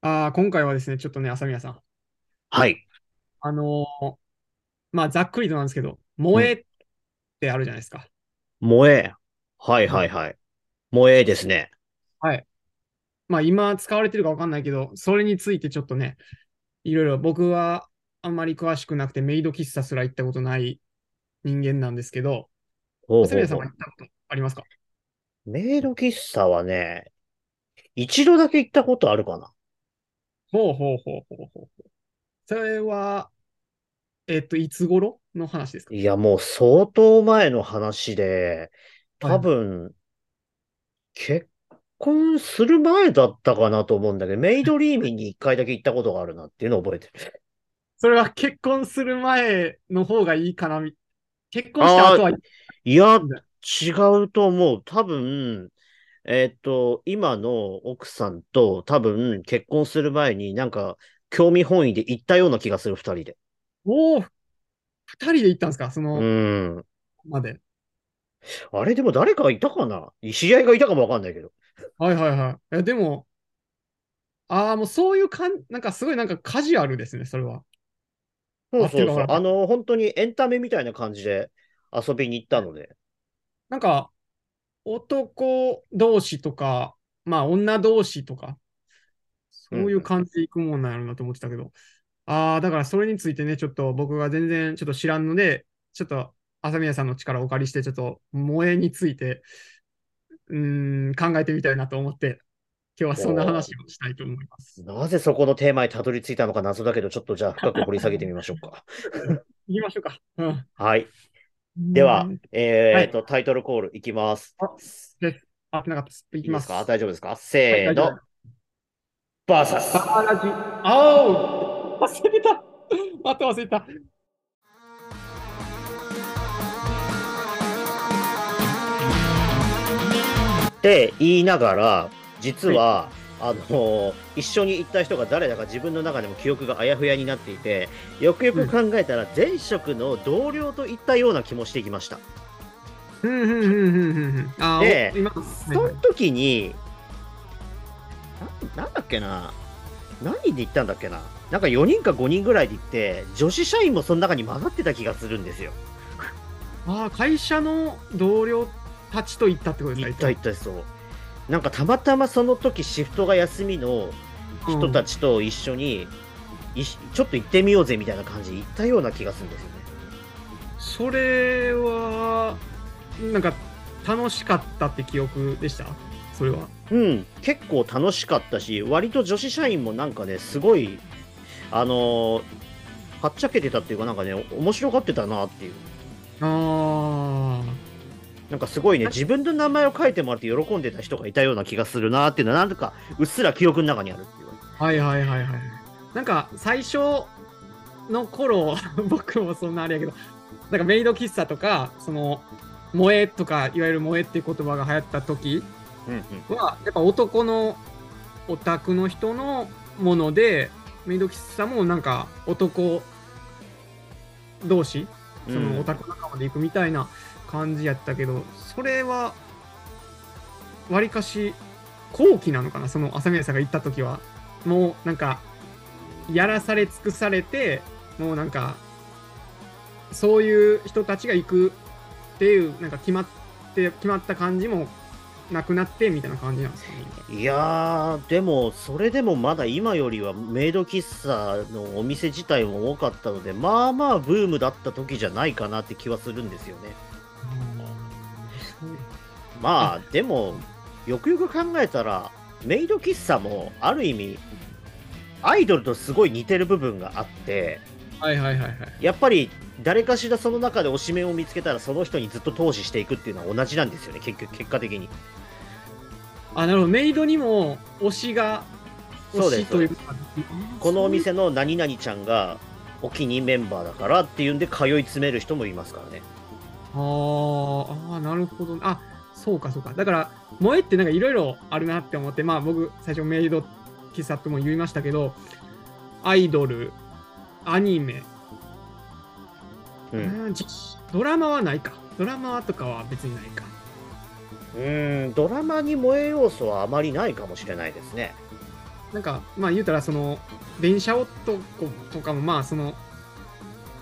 あー今回はですね、ちょっとね、朝宮さん。はい。あのーまあ、ざっくりとなんですけど、萌えってあるじゃないですか。萌え。はいはいはい。萌えですね。はい。まあ、今使われてるかわかんないけど、それについてちょっとね、いろいろ僕はあんまり詳しくなくて、メイド喫茶すら行ったことない人間なんですけど、ほう朝宮さんは行ったことありますか？メイド喫茶はね、一度だけ行ったことあるかな。ほうほうほうほうほうほう。それは、えっと、いつ頃？の話ですか？いや、もう相当前の話で、多分、結婚する前だったかなと思うんだけど、メイドリーミンに一回だけ行ったことがあるなっていうのを覚えてる。それは結婚する前の方がいいかなみ結婚した後は、いや、違うと思う。多分、えっと、今の奥さんと多分結婚する前になんか興味本位で行ったような気がする、二人で。おお、二人で行ったんですか？そうの、ん。まで。あれでも誰かいたかな？知り合いがいたかもわかんないけど。はいはいはい。いや、でも、ああ、もうそういうかん、なんかすごいなんかカジュアルですね、それは。そうそうそう。あの、本当にエンタメみたいな感じで遊びに行ったので。なんか、男同士とか、まあ女同士とか、そういう感じで行くもんなんやろうなと思ってたけど、ああ、だからそれについてね、ちょっと僕が全然ちょっと知らんので、ちょっと朝宮さんの力をお借りして、ちょっと萌えについて、うーん、考えてみたいなと思って、今日はそんな話をしたいと思います。なぜそこのテーマにたどり着いたのか謎だけど、ちょっとじゃあ深く掘り下げてみましょうか。行きましょうか。うん。はい。ではうーん、えっと、タイトルコールいきます。あ、なかったです。いきます。か？大丈夫ですか？せーの。バーサス。ラジ。あお忘れてた。また忘れた。って言いながら、実は、あの一緒に行った人が誰だか自分の中でも記憶があやふやになっていて、よくよく考えたら前職の同僚といったような気もしてきました。でそのはい時に、ななんだっけな？何で行ったんだっけな？なんか4人か5人ぐらいで行って、女子社員もその中に混ざってた気がするんですよ。あー会社の同僚たちと行ったってことですか？一体一体そう。なんかたまたまその時シフトが休みの人たち。ちと一緒に、いしちょっと行ってみようぜみたいな感じで行ったような気がするんですよね。それは、なんか楽しかったって記憶でした？それは。うん、結構楽しかったし、割と女子社員もなんかね、すごい、あのーはっちゃけてたっていうか、なんかね、面白がってたなっていう。あなんかすごいね、自分の名前を書いてもらって喜んでた人がいたような気がするなっていうのは、なんとかうっすら記憶の中にあるっていう。あ。はいはいはいはい。なんか最初の頃、僕もそんなあれやけど、なんかメイド喫茶とか、その、萌えとか、いわゆる萌えっていう言葉が流行った時うんうん。は、やっぱ男のオタクの人のもので、メイド喫茶もなんか男同士、そのオタク仲間で行くみたいな感じやったけど、それは、わりかし後期なのかな、その朝宮さんが行った時は。もうなんか、やらされ尽くされて、もうなんか、そういう人たちが行くっていう、なんか決まって、決まった感じもなくなってみたいな感じなんですかね。いやー、でも、それでもまだ今よりはメイド喫茶のお店自体も多かったので、まあまあブームだった時じゃないかなって気はするんですよね。まあ、でも、よくよく考えたら、メイド喫茶もある意味、アイドルとすごい似てる部分があって、はいはいはいはい。やっぱり誰かしらその中で推しメンを見つけたら、その人にずっと投資していくっていうのは同じなんですよね、結局、結果的に。あ、なるほど。メイドにも推しが、そうです推しというか。このお店の何々ちゃんがお気に入りメンバーだからっていうんで通い詰める人もいますからね。あーあー、なるほど。あ、そうかそうか。だから、萌えってなんかいろいろあるなって思って、まあ僕、最初メイド喫茶とも言いましたけど、アイドル、アニメ、うん。ドラマはないか。ドラマとかは別にないか。うーん、ドラマに萌え要素はあまりないかもしれないですね。なんかまあ言うたらその電車男とかもまあその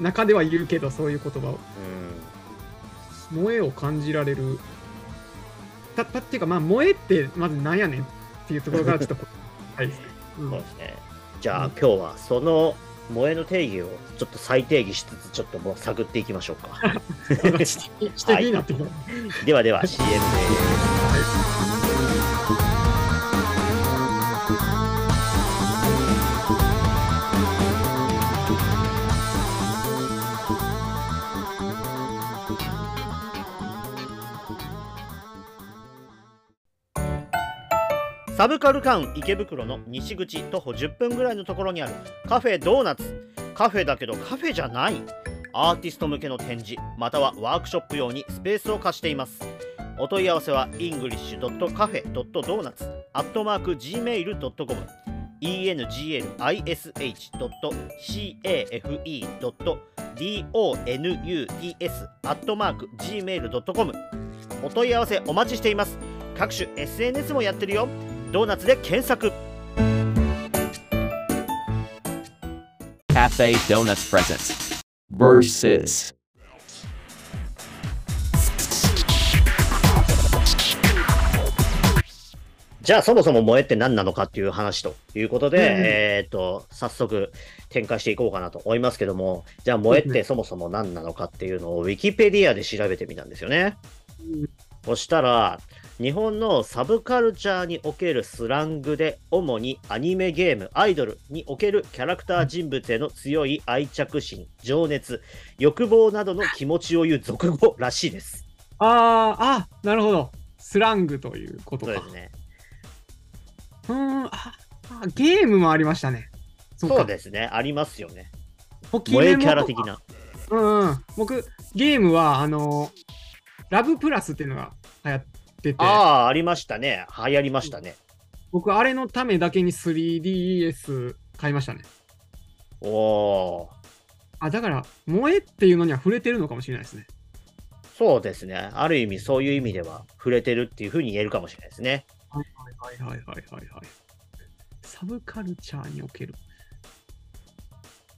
中では言うけどそういう言葉をうん萌えを感じられるたたっていうかまあ萌えってまずなんやねんっていうところからちょっと はいですね、うんそうですね。じゃあ、うん今日はその萌えの定義をちょっと再定義しつつちょっともう探っていきましょうか。ではでは CM です。サブカルカウン池袋の西口徒歩10分ぐらいのところにあるカフェドーナツ。カフェだけどカフェじゃない。アーティスト向けの展示またはワークショップ用にスペースを貸しています。お問い合わせは english.cafe.donuts.gmail.com english.cafe.donuts.gmail.com お問い合わせお待ちしています。各種 SNS もやってるよ。ドーナツで検索 Cafe Donuts presents Versus. じゃあそもそも萌えって何なのかっていう話ということで、うんえっ、と早速展開していこうかなと思いますけどもじゃあ萌えってそもそも何なのかっていうのをウィキペディアで調べてみたんですよね。そしたら日本のサブカルチャーにおけるスラングで主にアニメゲームアイドルにおけるキャラクター人物への強い愛着心情熱欲望などの気持ちを言う俗語らしいです。あーあなるほどスラングということかそうですね。うーんああゲームもありましたねそうですね。ありますよね。萌えキャラ的な。うんうん僕ゲームはあのラブプラスっていうのが流行っててああ、ありましたね。流行りましたね。僕あれのためだけに 3DS 買いましたねおおあだから萌えっていうのには触れてるのかもしれないですねー、そうですね。ある意味、そういう意味では触れてるっていうふうに言えるかもしれないですね。はいはいはいはいはいはいサブカルチャーにおける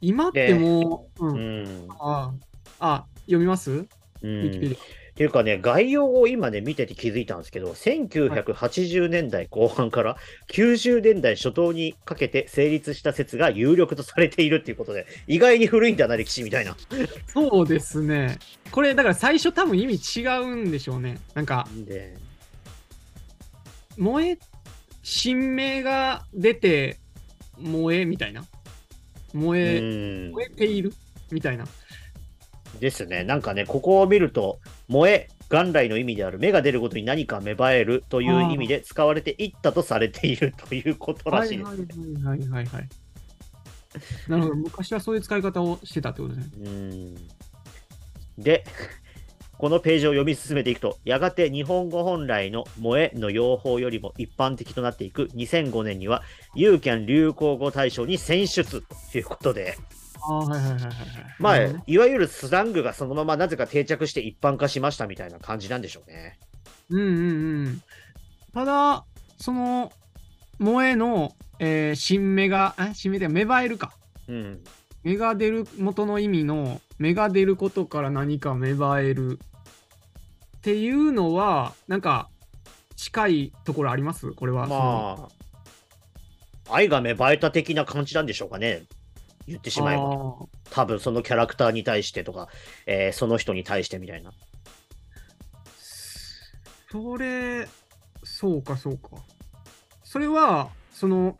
今ってもう、う、うんん。ああ読みます？うん、っていうかね、概要を今ね、見てて気づいたんですけど、1980年代後半から90年代初頭にかけて成立した説が有力とされているっていうことで、意外に古いんだな、歴史みたいな。そうですね。これ、だから最初多分意味違うんでしょうね。なんか、で、萌え、新名が出て、萌えみたいな？萌うえ、ん。燃えているみたいな。ですね。なんかね、ここを見ると、萌え、元来の意味である目が出ることに何か芽生えるという意味で使われていったとされているということらしいです。はいはいはいはいはい。なるほど。昔はそういう使い方をしてたってことですね。うんで、このページを読み進めていくと、やがて日本語本来の萌えの用法よりも一般的となっていく2005年には、ユーキャン流行語大賞に選出ということで、ああ、はいはいはいはいはい。まあいわゆるスラングがそのままなぜか定着して一般化しましたみたいな感じなんでしょうね。うんうんうん。ただ、その、萌えの、えー新芽が、あ新芽で芽生えるか。うん。芽が出る元の意味の芽が出ることから何か芽生えるっていうのはなんか近いところあります？これは。まあ、愛が芽生えた的な感じなんでしょうかね。言ってしまえば。多分そのキャラクターに対してとか、えーその人に対してみたいな。それ、そうかそうか。それは、その、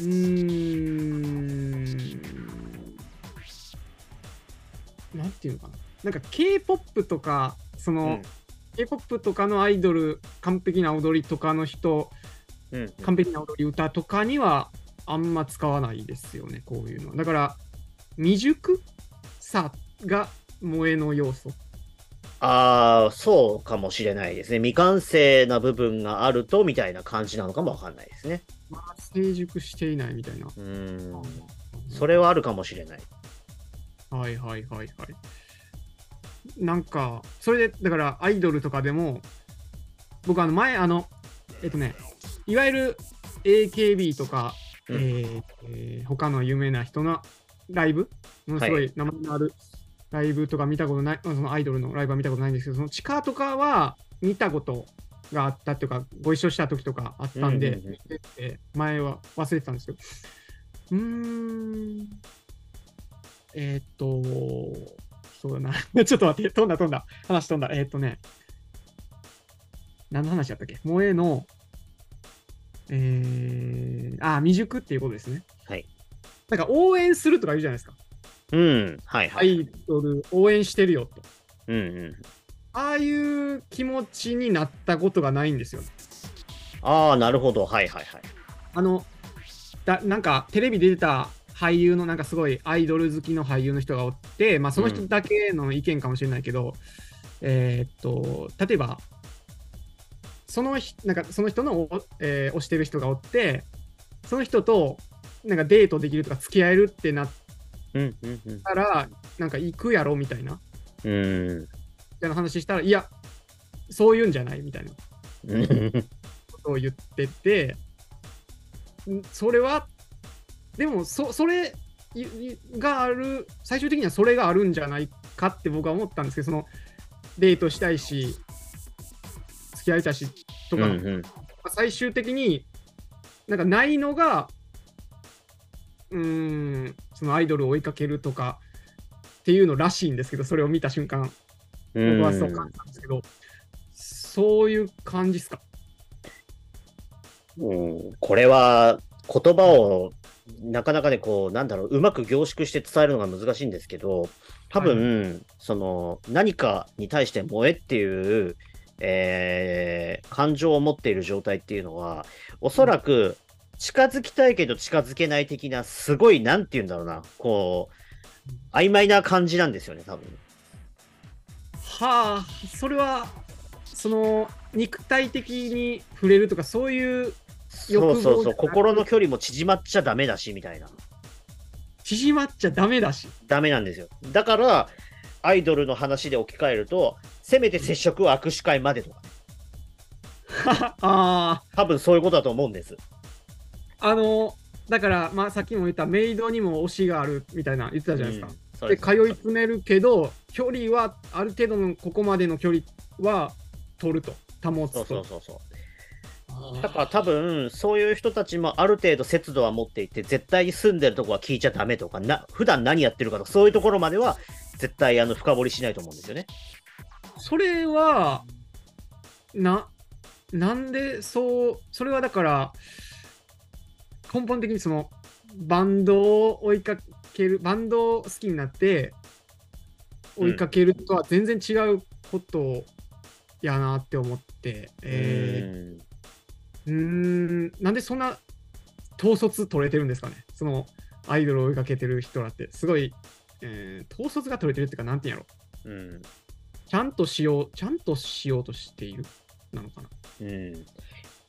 うーん、なんていうのかな。なんか K-POP とか、その、うん K-POP とかのアイドル、完璧な踊りとかの人、うん完璧な踊り歌とかにはあんま使わないですよね、こういうのは。だから、未熟さが萌えの要素。ああ、そうかもしれないですね。未完成な部分があるとみたいな感じなのかもわかんないですね。まあ、成熟していないみたいな。うーん。それはあるかもしれない。はいはいはいはい。なんか、それで、だからアイドルとかでも、僕あの前、あの、えっとね、いわゆる AKB とか、うん。えーえー他の有名な人のライブ、ものすごい名前のあるライブとか見たことない、そのアイドルのライブは見たことないんですけど、その地下とかは見たことがあったっていうか、ご一緒した時とかあったんで、うんうんうん。見てて前は忘れてたんですけど、うーん、えーっと、そうだな、ちょっと待って、飛んだ飛んだ、話飛んだ、えーっとね、何の話だったっけ？萌えの、えー、あ、未熟っていうことですね。はい。なんか応援するとか言うじゃないですか。うん。はいアはい。イドル応援してるよと。うんうん。ああいう気持ちになったことがないんですよ。ああ、なるほど。はいはいはい。あの、だなんかテレビ出てた俳優のなんかすごいアイドル好きの俳優の人がおって、まあその人だけの意見かもしれないけど、えーっと、例えば、そのひなんかその人のお、えー推してる人がおって、その人となんかデートできるとか付き合えるってなっうんうんうん。たら、なんか行くやろみたいな、みうん。たいな話したら、いや、そういうんじゃないみたいな。うんことを言ってて、んそれは、でもそ、それがある、最終的にはそれがあるんじゃないかって僕は思ったんですけど、そのデートしたいし、付き合いたいしとか、うん最終的になんかないのが、うーん、そのアイドルを追いかけるとかっていうのらしいんですけど、それを見た瞬間、うん。僕はそう感じたんですけど、そういう感じですか？うん。これは言葉をなかなかね、こう、なんだろう、うまく凝縮して伝えるのが難しいんですけど、多分、その、何かに対して萌えっていう、えー感情を持っている状態っていうのは、おそらく、近づきたいけど近づけない的な、すごい、なんて言うんだろうな、こう、曖昧な感じなんですよね、多分。はあ、それは、その肉体的に触れるとか、そういう欲望そうそうそう、心の距離も縮まっちゃダメだし、みたいな。縮まっちゃダメだし。ダメなんですよ。だから、アイドルの話で置き換えると、せめて接触は握手会までとか、あ多分そういうことだと思うんです。あ、あの、だから、まあ、さっきも言ったメイドにも推しがあるみたいな言ってたじゃないですか。で、うんそうす通い詰めるけど、距離は、ある程度のここまでの距離は取ると、保つと。そうそうそうそう。だから多分、そういう人たちもある程度節度は持っていて、絶対に住んでるとこは聞いちゃダメとか、な普段何やってるかとか、そういうところまでは絶対あの深掘りしないと思うんですよね。それは、な、なんでそう、それはだから、根本的にその、バンドを追いかける、バンドを好きになって、追いかけるとは全然違うことやなって思って、えー、うーん、なんでそんな統率取れてるんですかね、そのアイドルを追いかけてる人らって、すごい、えー統率が取れてるっていうか、なんていうんやろ。うん。うんちゃんとしよう、ちゃんとしようとしているなのかな。うん。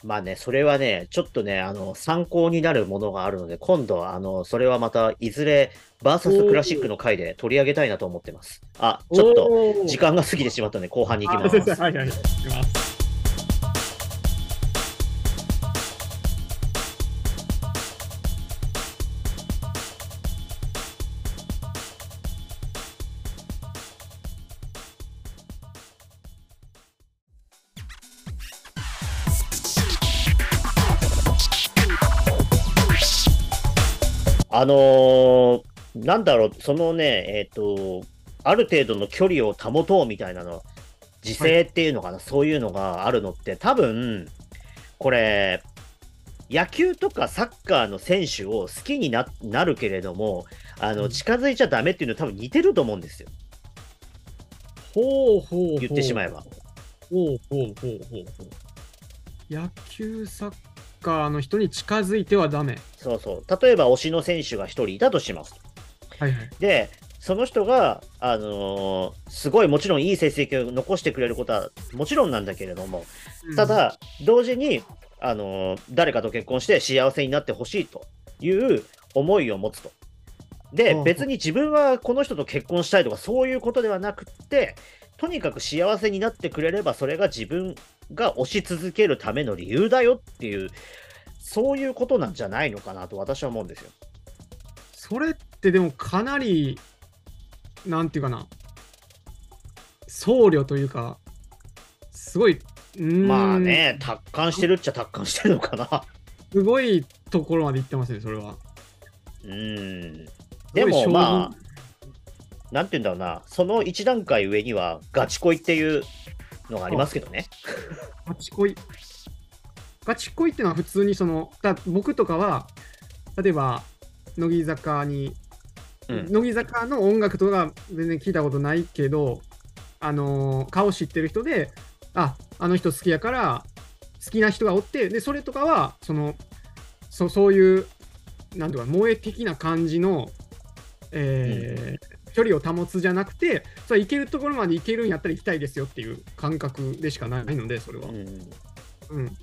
まあね、それはね、ちょっとね、あの、参考になるものがあるので、今度は、あの、それはまた、いずれ、バーサスクラシックの回で取り上げたいなと思ってます。あ、ちょっと、と時間が過ぎてしまったので、後半に行きます。はいはい。行きます。あのーなんだろう、そのね、えっ、と、ある程度の距離を保とうみたいなの、自制っていうのかな、そういうのがあるのって、多分、これ、野球とかサッカーの選手を好きにななるけれども、あの、うん近づいちゃダメっていうのは多分似てると思うんですよ。ほうほうほう。言ってしまえば。ほうほうほうほうほう。野球、サッカーの人に近づいてはダメ。そうそう。例えば推しの選手が1人いたとします。はいはい。で、その人が、あのーすごいもちろんいい成績を残してくれることはもちろんなんだけれども、ただ、同時に、あのー誰かと結婚して幸せになってほしいという思いを持つと。で別に自分はこの人と結婚したいとかそういうことではなくって、とにかく幸せになってくれれば、それが自分が推し続けるための理由だよっていう、そういうことなんじゃないのかなと私は思うんですよ。それってでもかなり、なんていうかな、僧侶というか、すごい、まあね、達観してるっちゃ達観してるのかな。すごいところまで行ってますね、それは。うん。すでもまあ、なんて言うんだろうな、その一段階上にはガチ恋っていうのがありますけどね。ガチ恋。ガチ恋ってのは普通にその、だ僕とかは、例えば、乃木坂に、うん乃木坂の音楽とか全然聞いたことないけど、あのー顔知ってる人で、あ、あの人好きやから、好きな人がおって、で、それとかは、その、そそういう、なんていうか、萌え的な感じの、えー距離を保つじゃなくて、それ行けるところまで行けるんやったら行きたいですよっていう感覚でしかないので、それは。うんうん。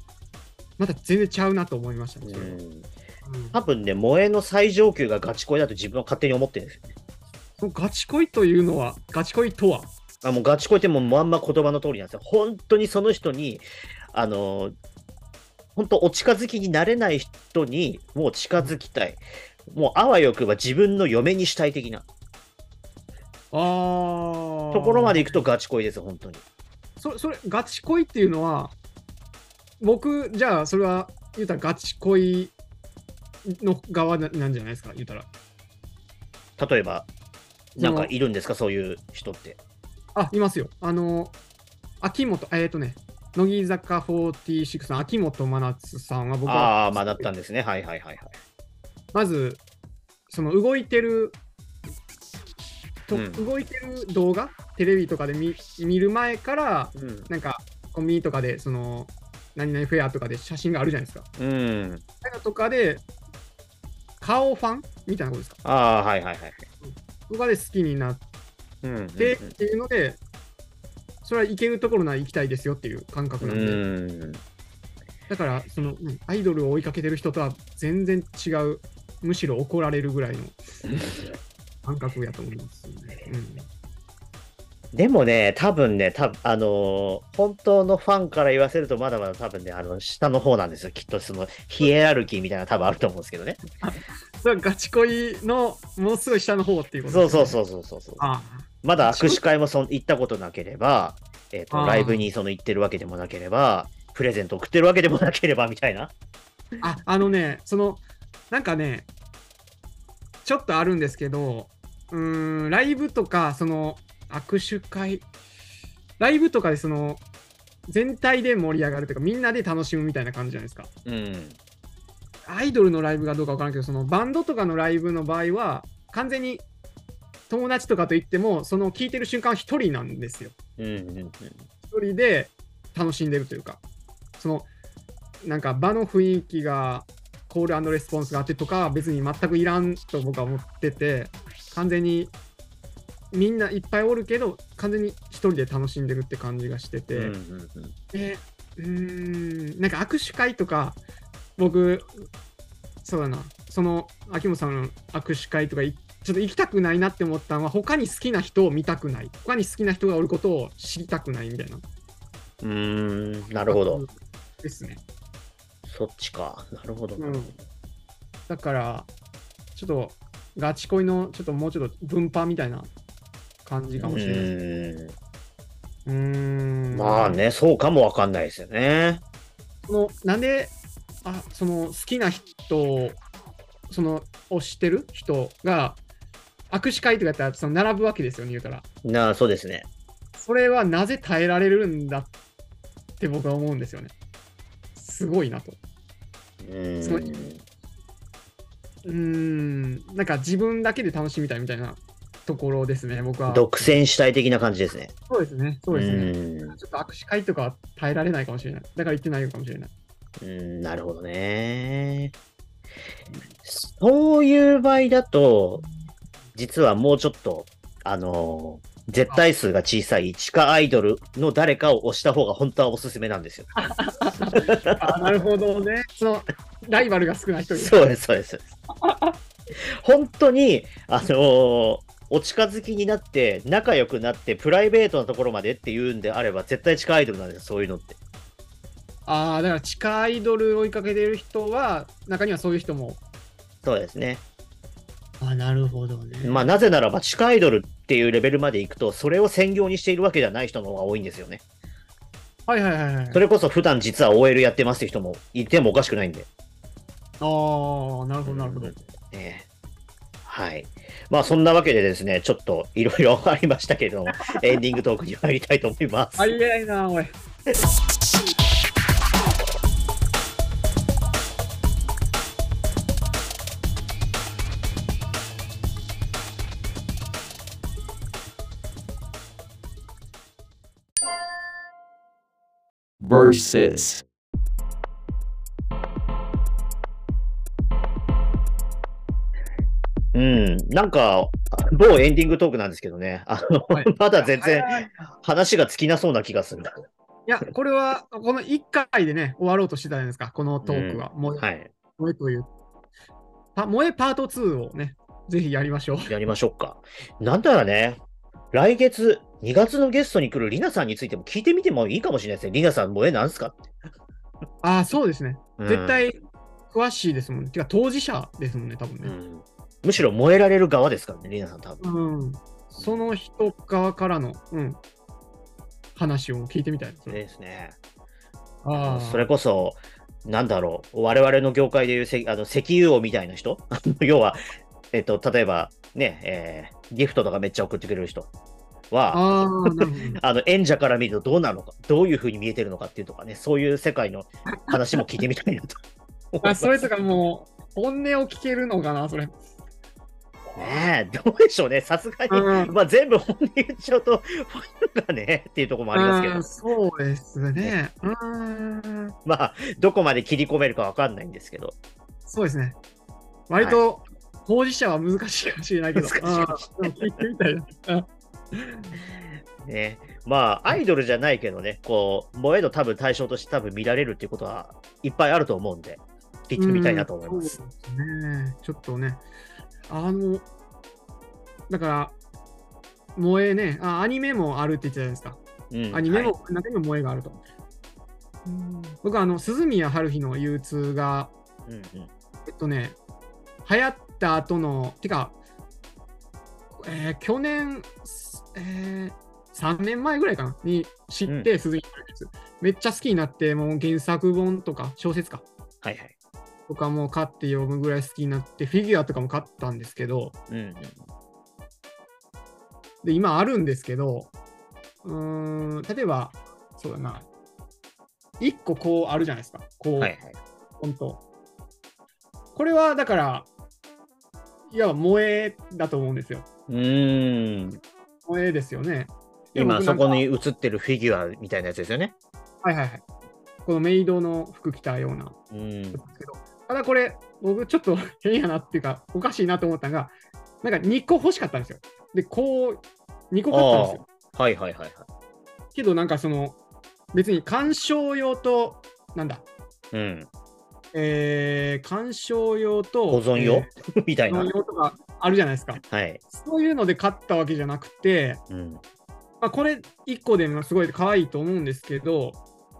また全然ちゃうなと思いましたね、それは。うんうん多分ね、萌えの最上級がガチ恋だと自分は勝手に思ってるんですよね。そのガチ恋というのは、ガチ恋とは、あもうガチ恋ってもうまんま言葉の通りなんですよ。本当にその人に、あの、本当お近づきになれない人にもう近づきたい。もうあわよくば自分の嫁にしたい的なところまで行くとガチ恋です、本当に。そそれ、ガチ恋っていうのは、僕、じゃあ、それは、言うたらガチ恋の側ななんじゃないですか、言うたら。例えば、なんかいるんですか、そういう人って。あ、いますよ。あの、秋元、えっ、とね、乃木坂46の秋元真夏さんは僕は、ああ、まあだったんですね。はいはいはいはい。まず、その動いてる、とうん動いてる動画、テレビとかで見見る前から、うん。なんかコンビニとかで、その、何々フェアとかで写真があるじゃないですか。うん。とかで、顔ファンみたいなことですか？ああ、はいはいはい。とかで好きになっうん。てっていうので、それは行けるところなら行きたいですよっていう感覚うなんで、ん。だから、その、うんアイドルを追いかけてる人とは全然違う、むしろ怒られるぐらいの 感覚やと思います、ね。うんでもね、多分ね、多分あのー本当のファンから言わせると、まだまだ多分ね、あの、下の方なんですよ。きっとその、ヒエラルキーみたいなの多分あると思うんですけどね。それはガチ恋のものすごい下の方っていうことそうそうう。そうそうそうそう。あまだ握手会もそん行ったことなければ、えっ、と、あーライブにその行ってるわけでもなければ、プレゼント送ってるわけでもなければみたいな。あ、あのね、その、なんかね、ちょっとあるんですけど、うーん、ライブとか、その、握手会、ライブとかでその、全体で盛り上がるというか、みんなで楽しむみたいな感じじゃないですか。うん。アイドルのライブがどうかわからんけど、そのバンドとかのライブの場合は、完全に友達とかといっても、その聞いてる瞬間は一人なんですよ。うんうんうん。一人で楽しんでるというか、その、なんか場の雰囲気が、コールレスポンスがあってとかは別に全くいらんと僕は思ってて、完全にみんないっぱいおるけど、完全に一人で楽しんでるって感じがしてて、うんうんうんでうーん、なんか握手会とか、僕、そうだな、その秋元さんの握手会とかい、ちょっと行きたくないなって思ったのは、他に好きな人を見たくない、他に好きな人がおることを知りたくないみたいな。うーん、なるほど。。ですね。そっちか。なるほど。うんだから、ちょっとガチ恋のちょっともうちょっと分派みたいな感じかもしれない。ううーん。ん。まあ。ね、そうかもわかんないですよね。そのなんで、あその好きな人を、その推してる人が、握手会とかやったらその並ぶわけですよね、言うたら。なあ、そうですね。それはなぜ耐えられるんだって僕は思うんですよね。すごいなと。うん。ん、なんか自分だけで楽しみたいみたいなところですね、僕は。独占したい的な感じですね。そうですね、そうですね。うんちょっと握手会とかは耐えられないかもしれない。だから言ってないのかもしれない。うん、なるほどね。そういう場合だと、実はもうちょっと、あのー絶対数が小さい地下アイドルの誰かを押した方が本当はおすすめなんですよ。あなるほどね。そのライバルが少ない人そうです、そうです。そうです本当に、あのーお近づきになって、仲良くなって、プライベートなところまでっていうんであれば、絶対地下アイドルなんですよ、そういうのって。ああ、だから地下アイドル追いかけてる人は、中にはそういう人も。そうですね。あなるほどね。まあ、なぜならば、地下アイドルっていうレベルまで行くと、それを専業にしているわけじゃない人の方が多いんですよね。はいはいはいはい。それこそ普段実は OL やってますっていう人もいてもおかしくないんで。ああ、なるほどなるほど。ねはい。まあそんなわけでですね、ちょっといろいろありましたけれども、エンディングトークに入りたいと思います。ありえないな、おい。Versus うん。なんか、某エンディングトークなんですけどね、あの、はい まだ全然話が尽きなそうな気がする。いや、これは、この1回でね、終わろうとしてたじゃないですか、このトークは。萌え、はい。萌えという。パ萌えパート2をね、ぜひやりましょう。やりましょうか。なんだらね、来月、2月のゲストに来るリナさんについても聞いてみてもいいかもしれないですね。リナさん、萌えなんすかって。ああ、そうですね。うん絶対詳しいですもんね。てか、当事者ですもんね、多分ね。うんむしろ燃えられる側ですからね、リナさん多分。うん。その人側からの、うん、話を聞いてみたいですね。ですね。ああ、それこそ、なんだろう、我々の業界でいうせあの石油王みたいな人？要は、えっと、例えば、ね、えーギフトとかめっちゃ送ってくれる人は、あ の演者から見るとどうなのか、どういうふうに見えてるのかっていうとかね、そういう世界の話も聞いてみたいなと あ、す。それとかもう、本音を聞けるのかな、それ。ねえ、どうでしょうね、さすがに、うんまあ、全部本音言っちゃうと、ファンがねっていうところもありますけどうん、そうですね。うーん。まあ、どこまで切り込めるかわかんないんですけど、そうですね。割と、当事者は難しいかもしれないけど。いみたいな。うんね、まあ、アイドルじゃないけどね、こう、萌えの多分対象として多分見られるっていうことはいっぱいあると思うんで、聞いてみたいなと思います。すね。ちょっとね、あの、だから、萌えね、あアニメもあるって言ってたじゃないですか。うんアニメはいも、中にも萌えがあると。うん僕はあの、鈴宮春日の憂鬱が、うんうんえっとね、流行った後の、てか、えー去年、えー3年前ぐらいかなに知って、鈴宮春日めっちゃ好きになって、もう原作本とか、小説か、はいはい。とかも買って読むぐらい好きになって、フィギュアとかも買ったんですけど、うんうんで、今あるんですけど、うーん、例えば、そうだな、1個こうあるじゃないですか、こう、はいはい。本当。これはだから、いわば萌えだと思うんですよ。うーん。萌えですよね。で今そ僕なんかこに映ってるフィギュアみたいなやつですよね。はいはいはい。このメイドの服着たようなうんただこれ、僕ちょっと変やなっていうか、おかしいなと思ったのが、なんか2個欲しかったんですよ。で、こう、2個買ったんですよ。はいはいはいはい。けどなんかその、別に鑑賞用と、なんだ、うん。えー、鑑賞用と、保存用？え みたいな。用とかあるじゃないですか。はい。そういうので買ったわけじゃなくて、うん。まあ、これ1個でもすごい可愛いと思うんですけど、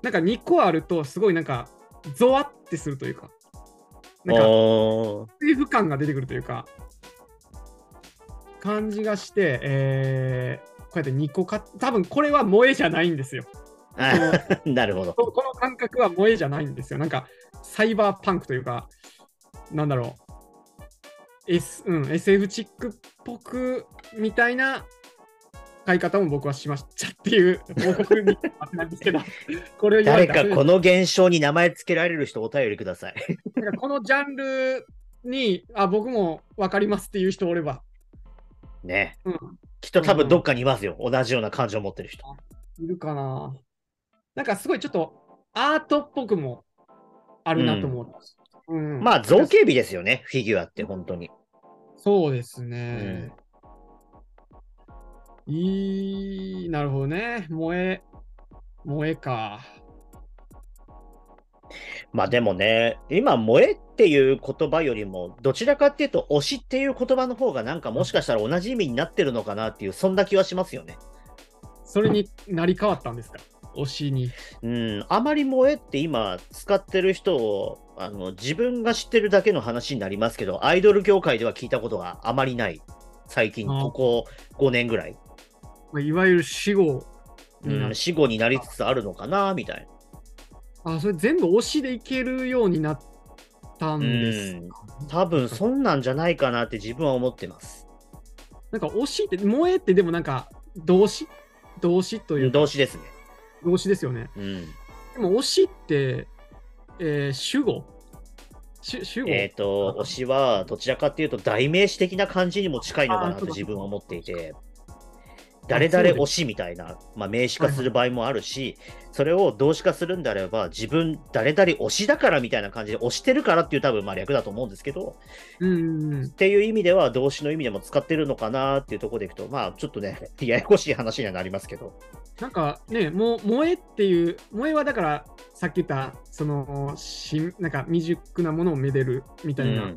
なんか2個あるとすごいなんかゾワってするというか、なんかおーセーフ感が出てくるというか、感じがして、えーこうやって2個買っ多分これは萌えじゃないんですよ。あ なるほど。ここの感覚は萌えじゃないんですよ。なんかサイバーパンクというか、なんだろう、S うん、SF チックっぽくみたいな買い方も僕はしましたっていう報告になんですけど、これ誰かこの現象に名前つけられる人お便りください。このジャンルにあ僕も分かりますっていう人おれば、ね。うん、きっと多分どっかにいますよ。同じような感情を持ってる人。いるかな。なんかすごいちょっとアートっぽくもあるなと思う。うんまあ造形美ですよね。フィギュアって本当に。そうですね。いい、なるほどね。萌え、萌えか。まあでもね、今、萌えっていう言葉よりも、どちらかっていうと、推しっていう言葉の方がなんかもしかしたら同じ意味になってるのかなっていう、そんな気はしますよね。それになり変わったんですか？推しに。うん、あまり萌えって今使ってる人をあの自分が知ってるだけの話になりますけど、アイドル業界では聞いたことがあまりない。最近、あここ5年ぐらい、まあ、いわゆる死後うん、死後になりつつあるのかな、みたいあ、それ全部推しでいけるようになったんです。多分そんなんじゃないかなって自分は思ってます。なんか推しって、萌えってでもなんか動詞？動詞というか動詞ですね。動詞ですよね。うん。でも推しって、えー主語？主主語、えっ、と、推しはどちらかっていうと代名詞的な感じにも近いのかなと自分は思っていて、誰々推しみたいな、まあ、名詞化する場合もあるし、それを動詞化するんであれば、自分、誰々推しだからみたいな感じで、推してるからっていう多分まあ略だと思うんですけど、うん。っていう意味では動詞の意味でも使ってるのかなっていうところでいくと、まあちょっとね、ややこしい話にはなりますけど、なんかね、もう萌えっていう、萌えはだからさっき言った、そのしなんか未熟なものをめでるみたいな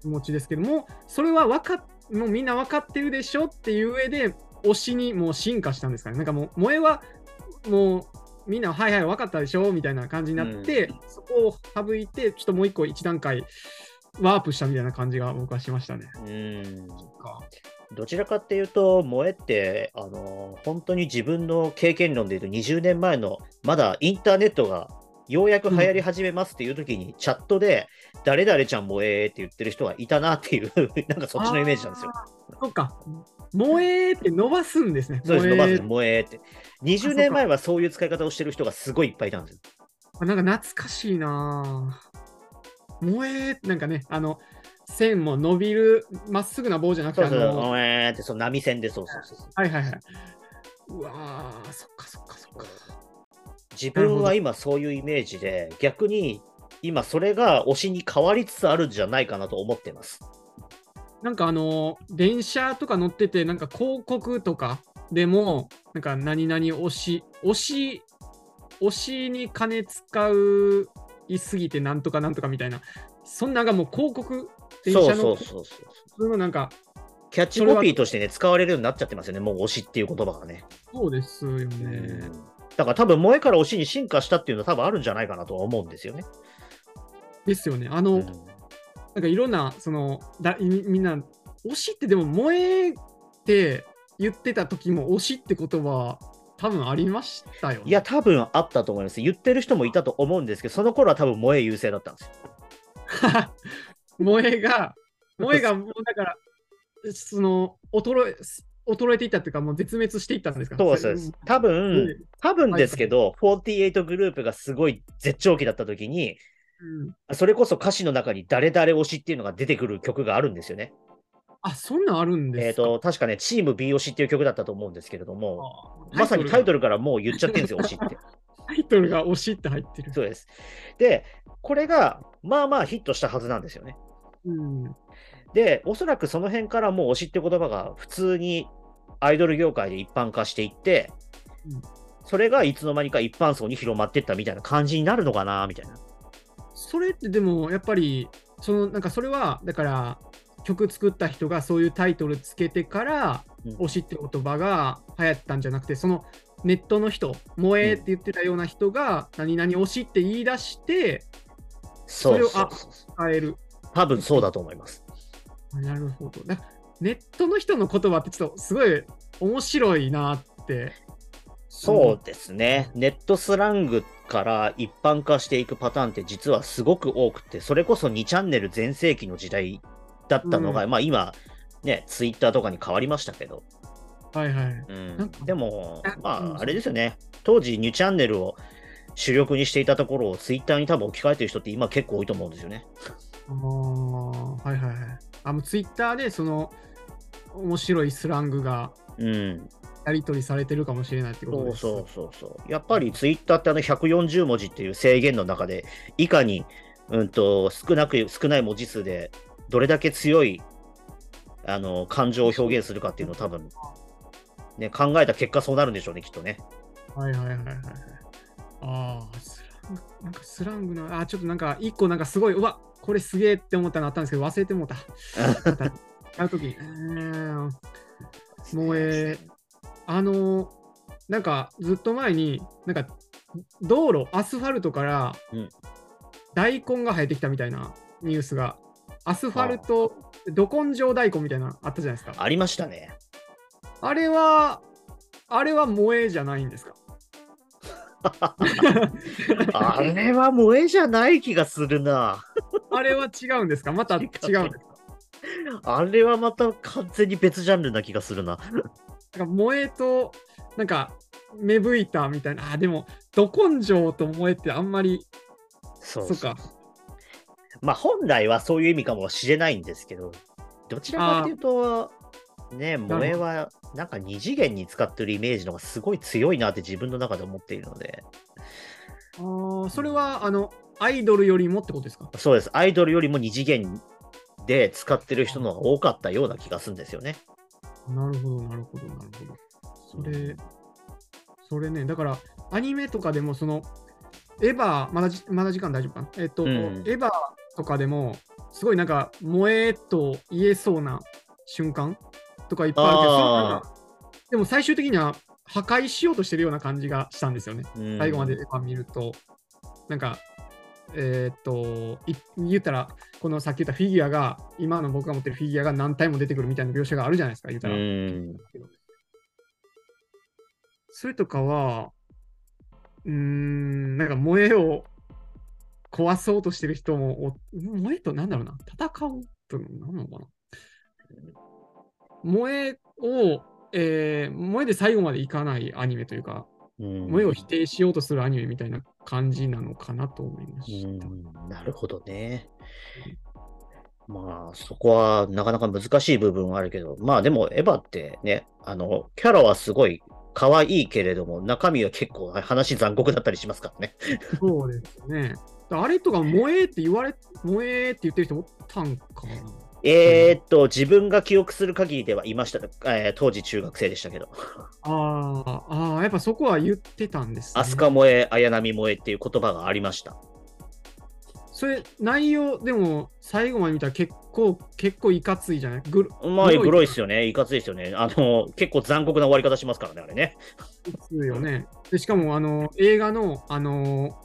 気持ちですけども、それは分かっもうみんな分かってるでしょっていう上で、推しにもう進化したんですかね。なんかもう、萌えはもうみんな、はいはい、分かったでしょみたいな感じになって、そこを省いて、ちょっともう一個、一段階、ワープしたみたいな感じが僕はしましたね。うんどちらかっていうと、萌えって、あの本当に自分の経験論でいうと、20年前の、まだインターネットがようやく流行り始めますっていう時に、チャットで、誰々ちゃん萌えって言ってる人がいたなっていう、なんかそっちのイメージなんですよ。そっか。萌えって伸ばすんですね。そうです、萌えまず萌えって。20年前はそういう使い方をしてる人がすごいいっぱいいたんですよ。あなんか懐かしいなぁ。萌え、なんかね、あの、線も伸びる、まっすぐな棒じゃなくて、そうそう、あの、萌えって、その波線で、そうそうそうそう。はいはいはい。うわぁ、そっかそっかそっか。自分は今そういうイメージで、逆に今それが推しに変わりつつあるんじゃないかなと思ってます。なんかあの、電車とか乗ってて、なんか広告とかでも、なんか何々推し、推し、推しに金使ういすぎてなんとかなんとかみたいな、そんなんがもう広告、電そう車のそうそうそう。普通のなんか、キャッチコピーとしてね、使われるようになっちゃってますよね、もう推しっていう言葉がね。そうですよね。だから多分、萌えから推しに進化したっていうのは多分あるんじゃないかなとは思うんですよね。ですよね。あの、うんなんかいろんな、その、だみみんな、推しってでも、萌えって言ってた時も、推しって言葉、多分ありましたよ、ね。いや、多分あったと思います。言ってる人もいたと思うんですけど、その頃は多分萌え優勢だったんですよ。萌えが、萌えがもうだから、その、衰え、衰えていったっていうか、もう絶滅していったんですか？そうそうです。多分、多分ですけど、48グループがすごい絶頂期だった時に、うんそれこそ歌詞の中に誰々推しっていうのが出てくる曲があるんですよね。あ、そんなんあるんえっ、ですか、と、確かね、チーム B 推しっていう曲だったと思うんですけれども、あまさにタイトルルからもう言っちゃってるんですよ、推しって。が。タイトルが推しって入ってる。そうです。で、これが、まあまあヒットしたはずなんですよね。うん。で、おそらくその辺からもう推しって言葉が普通にアイドル業界で一般化していって、うんそれがいつの間にか一般層に広まっていったみたいな感じになるのかな、みたいな。それってでも、やっぱり、その、なんかそれは、だから、曲作った人がそういうタイトルつけてから、うん推しって言葉が流行ったんじゃなくて、そのネットの人、萌えって言ってたような人が、何々推しって言い出して、それをあ変える。多分そうだと思います。あなるほど。だネットの人の言葉ってちょっとすごい面白いなって。そうですね。ネットスラングから一般化していくパターンって実はすごく多くて、それこそ2チャンネル全盛期の時代だったのが、うまあ今、ね、ツイッターとかに変わりましたけど、はいはい。うんでもあ、まうんあ、あれですよね。当時2チャンネルを主力にしていたところをツイッターに多分置き換えてる人って今結構多いと思うんですよね。あーはいはいはい。あ、もうツイッターでその面白いスラングがうん。やり取りされてるかもしれないってことそうです。そうそうそう。やっぱりツイッターってあの140文字っていう制限の中で、いかに、うんと、少なく、少ない文字数で、どれだけ強い、あの、感情を表現するかっていうのを多分、ね、考えた結果そうなるんでしょうね、きっとね。はいはいはいはいはい。ああ、スラング、なんかスラングの、あーちょっとなんか一個なんかすごい、うわこれすげえって思ったのあったんですけど、忘れてもうた。あるとき、うーん、もうえーあの、なんかずっと前に、なんか道路、アスファルトからうん大根が生えてきたみたいなニュースが、アスファルト、ど根性大根みたいなのあったじゃないですか。ありましたね。あれは、あれは萌えじゃないんですか？あれは萌えじゃない気がするな。あれは違うんですか？また違うんですか？あれはまた完全に別ジャンルな気がするな。なんか萌えと、なんか芽吹いたみたいな、あ、でも、ど根性と萌えってあんまり、そそっか。まあ本来はそういう意味かもしれないんですけど、どちらかというと、ね、萌えはなんか二次元に使ってるイメージの方がすごい強いなって自分の中で思っているので、あーそれは、あの、アイドルよりもってことですか？そうです。アイドルよりも二次元で使ってる人の方が多かったような気がするんですよね。なるほど、なるほど、なるほど。それ、それね、だから、アニメとかでも、その、エヴァ、まだじまだ時間大丈夫かな？えっと、うんエヴァとかでも、すごいなんか、萌えと言えそうな瞬間とかいっぱいあるけど、それなんかでも最終的には破壊しようとしてるような感じがしたんですよね。うん最後まで見ると、なんか、えーっと、い言ったら、このさっき言ったフィギュアが、今の僕が持ってるフィギュアが何体も出てくるみたいな描写があるじゃないですか、言ったうら。ん。それとかは、うーん、なんか萌えを壊そうとしてる人もお、萌えとなんだろうな、戦うと何なのかな。萌えを、えー萌えで最後までいかないアニメというか、うん萌えを否定しようとするアニメみたいな感じなのかなと思いました。うんなるほどね。まあ、そこはなかなか難しい部分はあるけど、まあでも、エヴァってね、あの、キャラはすごい可愛いけれども、中身は結構話残酷だったりしますからね。そうですね。あれとか萌えって言われ、萌えって言ってる人おったんかな？えーっと、自分が記憶する限りではいました、えー当時中学生でしたけど、あーあー、やっぱそこは言ってたんです、ね。飛鳥萌え、綾波萌えっていう言葉がありました。それ、内容、でも、最後まで見たら結構、結構いかついじゃない？ぐるまあ、グロいっすよね。いかついですよね。あの、結構残酷な終わり方しますからね、あれね。ですよね。でしかも、あの、映画の、あの、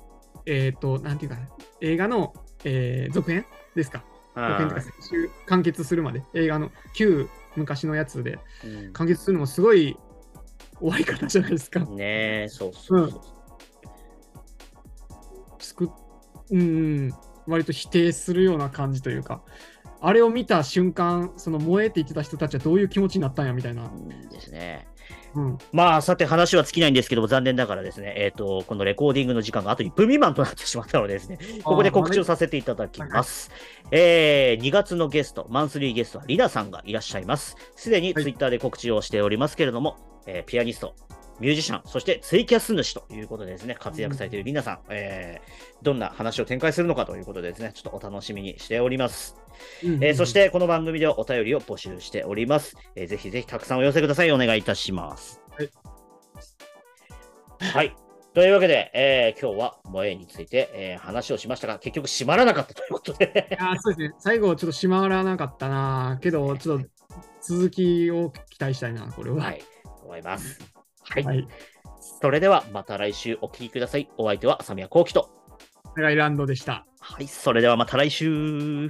えっ、と、なんていうかな、映画の、えー続編ですか？続編とか、先週完結するまで、映画の旧昔のやつでうん完結するのもすごい終わり方じゃないですか。ねえ、そうそうそう。すくうん、割と否定するような感じというか、あれを見た瞬間、その萌えって言ってた人たちはどういう気持ちになったんやみたいな。うんですね。うん、まあ、さて話は尽きないんですけども、残念ながらですね、えっ、と、このレコーディングの時間があと1分未満となってしまったのでですね、ここで告知をさせていただきます。えー、2月のゲスト、マンスリーゲストはリナさんがいらっしゃいます。すでにはいツイッターで告知をしておりますけれども、えーピアニスト、ミュージシャン、そしてツイキャス主ということでですね、活躍されているリナさん、えー、どんな話を展開するのかということでですね、ちょっとお楽しみにしております。えーそし、て、この番組ではお便りを募集しております。えーぜひぜひたくさんお寄せください。お願いいたします。はい。はい。というわけで、えー今日は萌えについて、えー話をしましたが、結局閉まらなかったということで。あーそうですね、最後ちょっと閉まらなかったな、けど、ちょっと続きを期待したいな、これは。はい。思います。はい。はい。それでは、また来週お聞きください。お相手は、浅宮幸喜と。長いランドでした。はい。それではまた来週。